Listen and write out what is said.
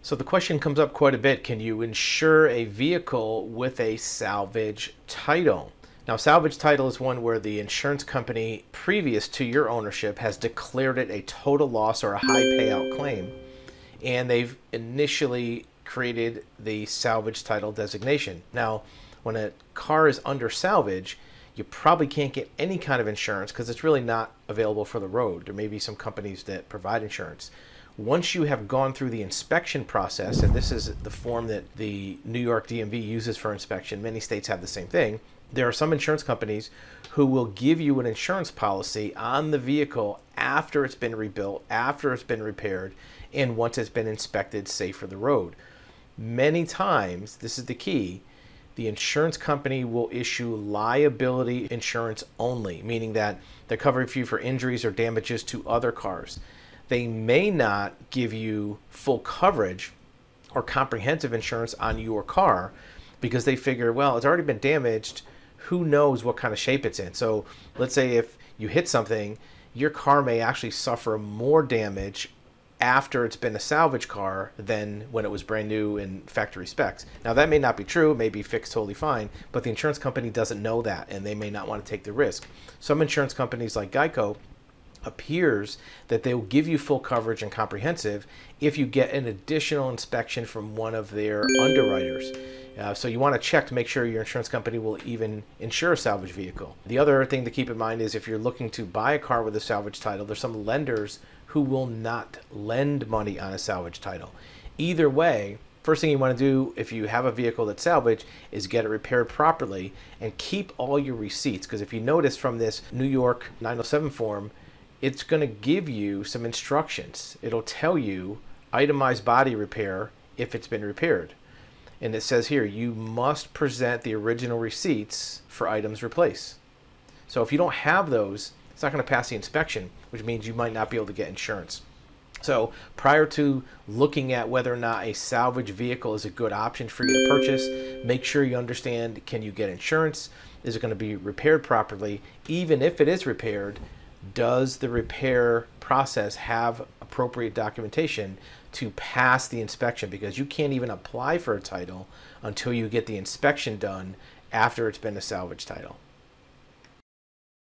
So the question comes up quite a bit can you insure a vehicle with a salvage title? Now, salvage title is one where the insurance company previous to your ownership has declared it a total loss or a high payout claim, and they've initially created the salvage title designation. Now, when a car is under salvage, you probably can't get any kind of insurance because it's really not available for the road. There may be some companies that provide insurance. Once you have gone through the inspection process, and this is the form that the New York DMV uses for inspection, many states have the same thing. There are some insurance companies who will give you an insurance policy on the vehicle after it's been rebuilt, after it's been repaired, and once it's been inspected safe for the road. Many times, this is the key, the insurance company will issue liability insurance only, meaning that they're covering you for injuries or damages to other cars. They may not give you full coverage or comprehensive insurance on your car because they figure, well, it's already been damaged. Who knows what kind of shape it's in? So let's say if you hit something, your car may actually suffer more damage after it's been a salvage car than when it was brand new in factory specs. Now that may not be true, it may be fixed totally fine, but the insurance company doesn't know that and they may not want to take the risk. Some insurance companies like Geico appears that they will give you full coverage and comprehensive if you get an additional inspection from one of their underwriters. Uh, so you want to check to make sure your insurance company will even insure a salvage vehicle. The other thing to keep in mind is if you're looking to buy a car with a salvage title, there's some lenders who will not lend money on a salvage title. Either way, first thing you want to do if you have a vehicle that's salvage is get it repaired properly and keep all your receipts because if you notice from this New York 907 form, it's going to give you some instructions. It'll tell you itemized body repair if it's been repaired. And it says here, you must present the original receipts for items replaced. So if you don't have those, it's not going to pass the inspection, which means you might not be able to get insurance. So prior to looking at whether or not a salvage vehicle is a good option for you to purchase, make sure you understand can you get insurance? Is it going to be repaired properly? Even if it is repaired, does the repair process have appropriate documentation to pass the inspection? Because you can't even apply for a title until you get the inspection done after it's been a salvage title.